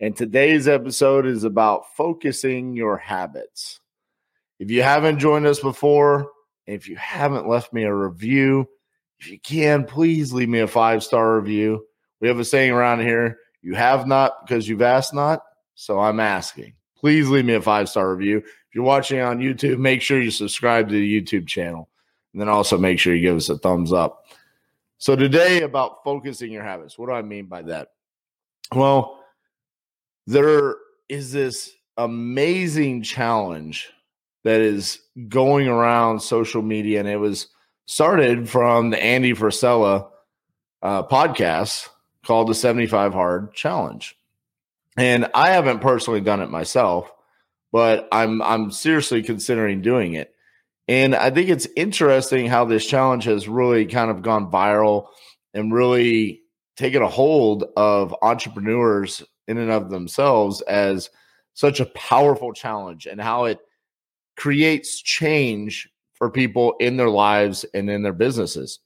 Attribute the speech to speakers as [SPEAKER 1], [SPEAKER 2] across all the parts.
[SPEAKER 1] and today's episode is about focusing your habits. If you haven't joined us before, if you haven't left me a review, if you can, please leave me a five star review. We have a saying around here you have not because you've asked not. So I'm asking. Please leave me a five star review. If you're watching on YouTube, make sure you subscribe to the YouTube channel. And then also make sure you give us a thumbs up. So, today about focusing your habits. What do I mean by that? Well, there is this amazing challenge that is going around social media, and it was started from the Andy Frisella uh, podcast called the 75 Hard Challenge. And I haven't personally done it myself, but I'm I'm seriously considering doing it. And I think it's interesting how this challenge has really kind of gone viral and really taken a hold of entrepreneurs in and of themselves as such a powerful challenge and how it creates change for people in their lives and in their businesses.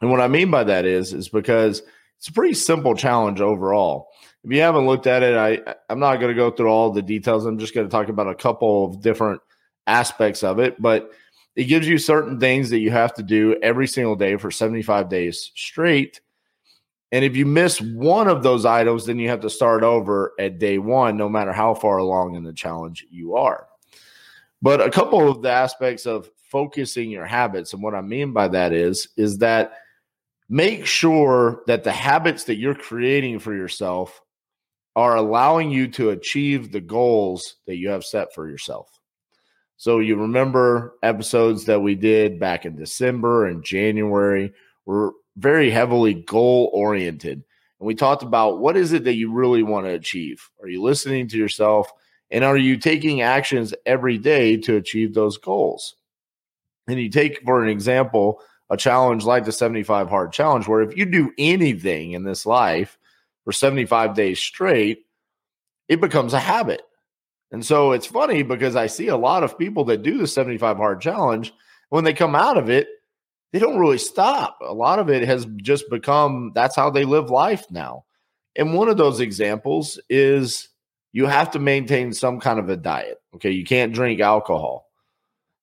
[SPEAKER 1] And what I mean by that is is because it's a pretty simple challenge overall. If you haven't looked at it, I I'm not going to go through all the details. I'm just going to talk about a couple of different aspects of it, but it gives you certain things that you have to do every single day for 75 days straight. And if you miss one of those items, then you have to start over at day one, no matter how far along in the challenge you are. But a couple of the aspects of focusing your habits, and what I mean by that is, is that make sure that the habits that you're creating for yourself are allowing you to achieve the goals that you have set for yourself. So you remember episodes that we did back in December and January were very heavily goal oriented. And we talked about what is it that you really want to achieve? Are you listening to yourself? And are you taking actions every day to achieve those goals? And you take, for an example, a challenge like the 75 hard challenge, where if you do anything in this life for 75 days straight, it becomes a habit. And so it's funny because I see a lot of people that do the 75 hard challenge. When they come out of it, they don't really stop. A lot of it has just become that's how they live life now. And one of those examples is you have to maintain some kind of a diet. Okay. You can't drink alcohol.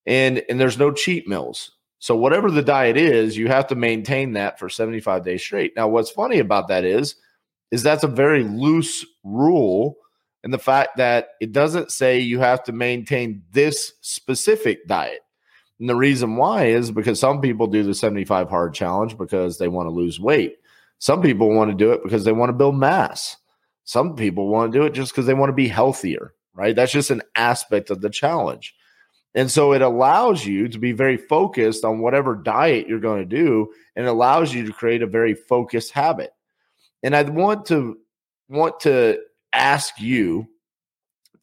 [SPEAKER 1] And and there's no cheat meals. So whatever the diet is, you have to maintain that for 75 days straight. Now, what's funny about that is, is that's a very loose rule and the fact that it doesn't say you have to maintain this specific diet. And the reason why is because some people do the 75 hard challenge because they want to lose weight. Some people want to do it because they want to build mass. Some people want to do it just because they want to be healthier, right? That's just an aspect of the challenge. And so it allows you to be very focused on whatever diet you're going to do and allows you to create a very focused habit. And I want to want to ask you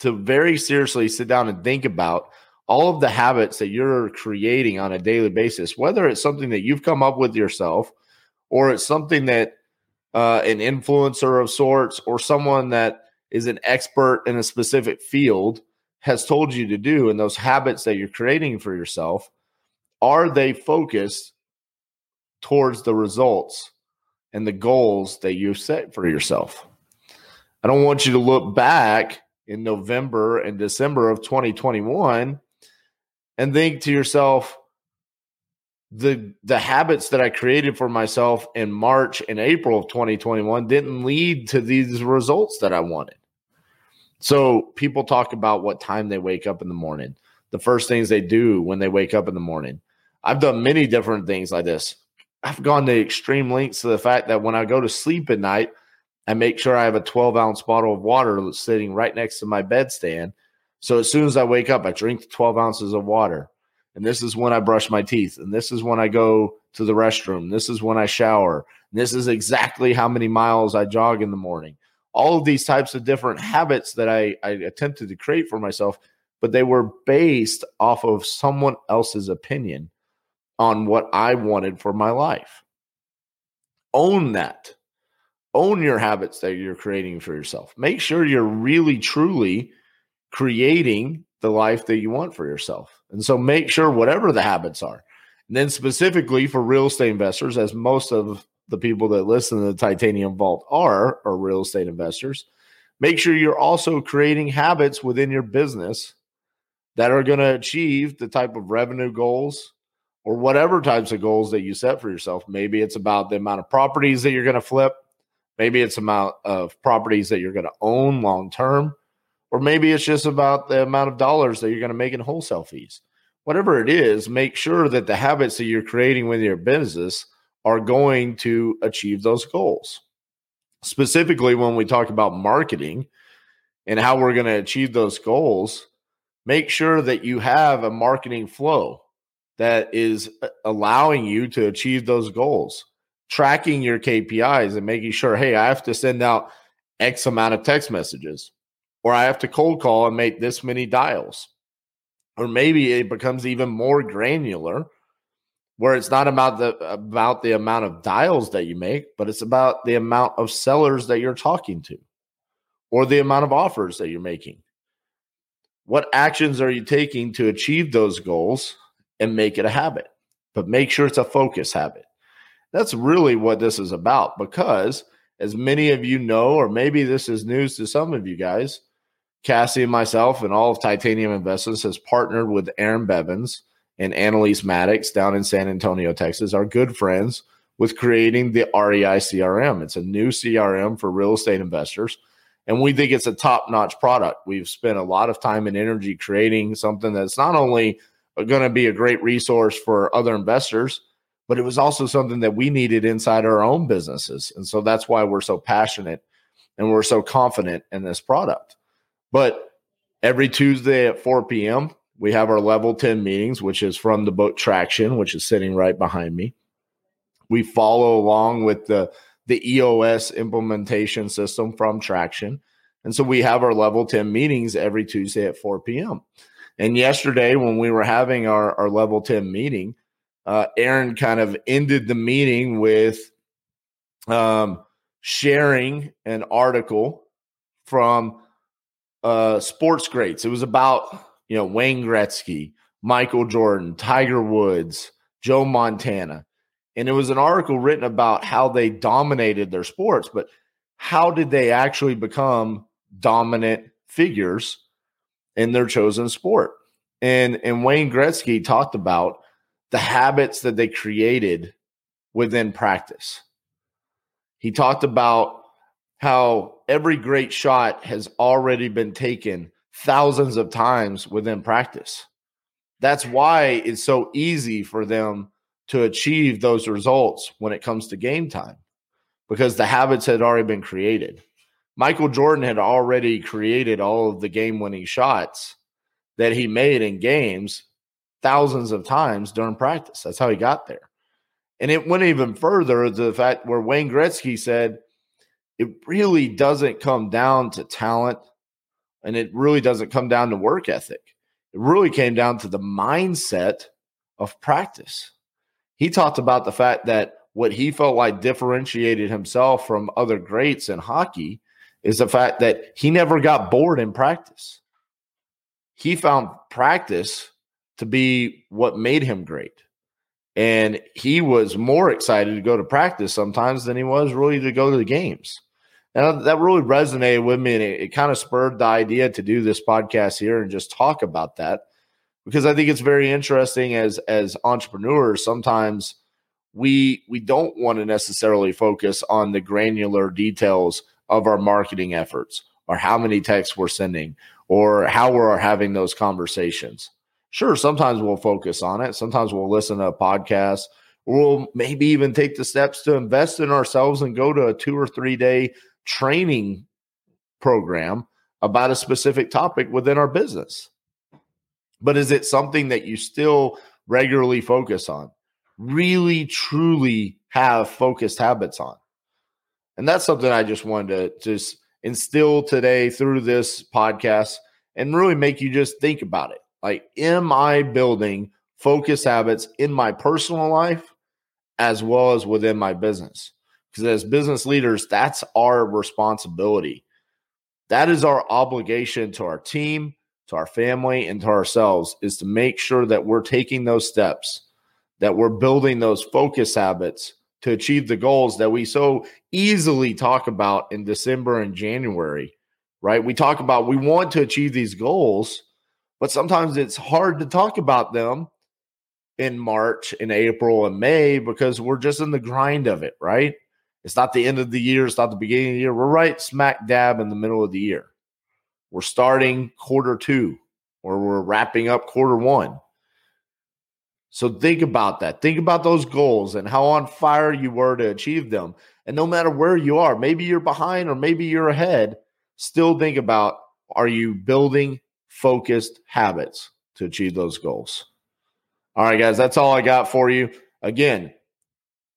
[SPEAKER 1] to very seriously sit down and think about all of the habits that you're creating on a daily basis, whether it's something that you've come up with yourself or it's something that uh, an influencer of sorts or someone that is an expert in a specific field has told you to do, and those habits that you're creating for yourself, are they focused towards the results and the goals that you set for yourself? I don't want you to look back in November and December of 2021 and think to yourself, the the habits that I created for myself in March and April of 2021 didn't lead to these results that I wanted. So people talk about what time they wake up in the morning, the first things they do when they wake up in the morning. I've done many different things like this. I've gone to extreme lengths to the fact that when I go to sleep at night, I make sure I have a 12 ounce bottle of water sitting right next to my bedstand. So as soon as I wake up, I drink 12 ounces of water. And this is when I brush my teeth. And this is when I go to the restroom. This is when I shower. And this is exactly how many miles I jog in the morning. all of these types of different habits that I, I attempted to create for myself, but they were based off of someone else's opinion on what I wanted for my life. Own that. Own your habits that you're creating for yourself. Make sure you're really, truly creating the life that you want for yourself. And so make sure whatever the habits are. And then specifically for real estate investors, as most of the people that listen to the Titanium Vault are, are real estate investors, make sure you're also creating habits within your business that are going to achieve the type of revenue goals or whatever types of goals that you set for yourself. Maybe it's about the amount of properties that you're going to flip. Maybe it's amount of properties that you're going to own long term, or maybe it's just about the amount of dollars that you're going to make in wholesale fees. Whatever it is, make sure that the habits that you're creating with your business are going to achieve those goals. Specifically, when we talk about marketing and how we're going to achieve those goals, make sure that you have a marketing flow that is uh, allowing you to achieve those goals. Tracking your KPIs and making sure, hey, I have to send out X amount of text messages, or I have to cold call and make this many dials. Or maybe it becomes even more granular where it's not about the about the amount of dials that you make, but it's about the amount of sellers that you're talking to or the amount of offers that you're making. What actions are you taking to achieve those goals and make it a habit? But make sure it's a focus habit. That's really what this is about because as many of you know or maybe this is news to some of you guys, Cassie and myself and all of Titanium Investments has partnered with Aaron Bevins and Annalise Maddox down in San Antonio, Texas, are good friends with creating the REI CRM. It's a new CRM for real estate investors. And we think it's a top notch product. We've spent a lot of time and energy creating something that's not only going to be a great resource for other investors, but it was also something that we needed inside our own businesses. And so that's why we're so passionate and we're so confident in this product. But every Tuesday at 4 p.m., we have our level 10 meetings, which is from the book Traction, which is sitting right behind me. We follow along with the, the EOS implementation system from Traction. And so we have our level 10 meetings every Tuesday at 4 p.m. And yesterday, when we were having our, our level 10 meeting, uh, Aaron kind of ended the meeting with um, sharing an article from uh, Sports Greats. It was about you know, Wayne Gretzky, Michael Jordan, Tiger Woods, Joe Montana. And it was an article written about how they dominated their sports, but how did they actually become dominant figures in their chosen sport? And and Wayne Gretzky talked about the habits that they created within practice. He talked about how every great shot has already been taken thousands of times within practice. That's why it's so easy for them to achieve those results when it comes to game time because the habits had already been created. Michael Jordan had already created all of the game winning shots that he made in games thousands of times during practice. That's how he got there. And it went even further to the fact where Wayne Gretzky said, it really doesn't come down to talent and it really doesn't come down to work ethic. It really came down to the mindset of practice. He talked about the fact that what he felt like differentiated himself from other greats in hockey is the fact that he never got bored in practice. He found practice to be what made him great. And he was more excited to go to practice sometimes than he was really to go to the games. And that really resonated with me. And it, it kind of spurred the idea to do this podcast here and just talk about that because I think it's very interesting as as entrepreneurs. Sometimes we we don't want to necessarily focus on the granular details of our marketing efforts or how many texts we're sending or how we're having those conversations. Sure, sometimes we'll focus on it. Sometimes we'll listen to a podcast. We'll maybe even take the steps to invest in ourselves and go to a two or three day training program about a specific topic within our business. But is it something that you still regularly focus on? Really, truly have focused habits on? And that's something I just wanted to just instill today through this podcast and really make you just think about it. Like, am I building focus habits in my personal life as well as within my business? Because as business leaders, that's our responsibility. That is our obligation to our team, to our family, and to ourselves is to make sure that we're taking those steps, that we're building those focus habits to achieve the goals that we so easily talk about in December and January, right? We talk about we want to achieve these goals, but sometimes it's hard to talk about them in March and April and May because we're just in the grind of it, right? It's not the end of the year, it's not the beginning of the year. We're right smack dab in the middle of the year. We're starting quarter two or we're wrapping up quarter one. So think about that. Think about those goals and how on fire you were to achieve them. And no matter where you are, maybe you're behind or maybe you're ahead, still think about are you building focused habits to achieve those goals? All right, guys, that's all I got for you. Again,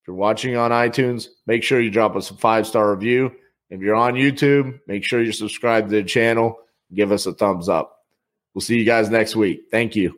[SPEAKER 1] you're watching on iTunes, make sure you drop us a five star review. If you're on YouTube, make sure you subscribe to the channel. Give us a thumbs up. We'll see you guys next week. Thank you.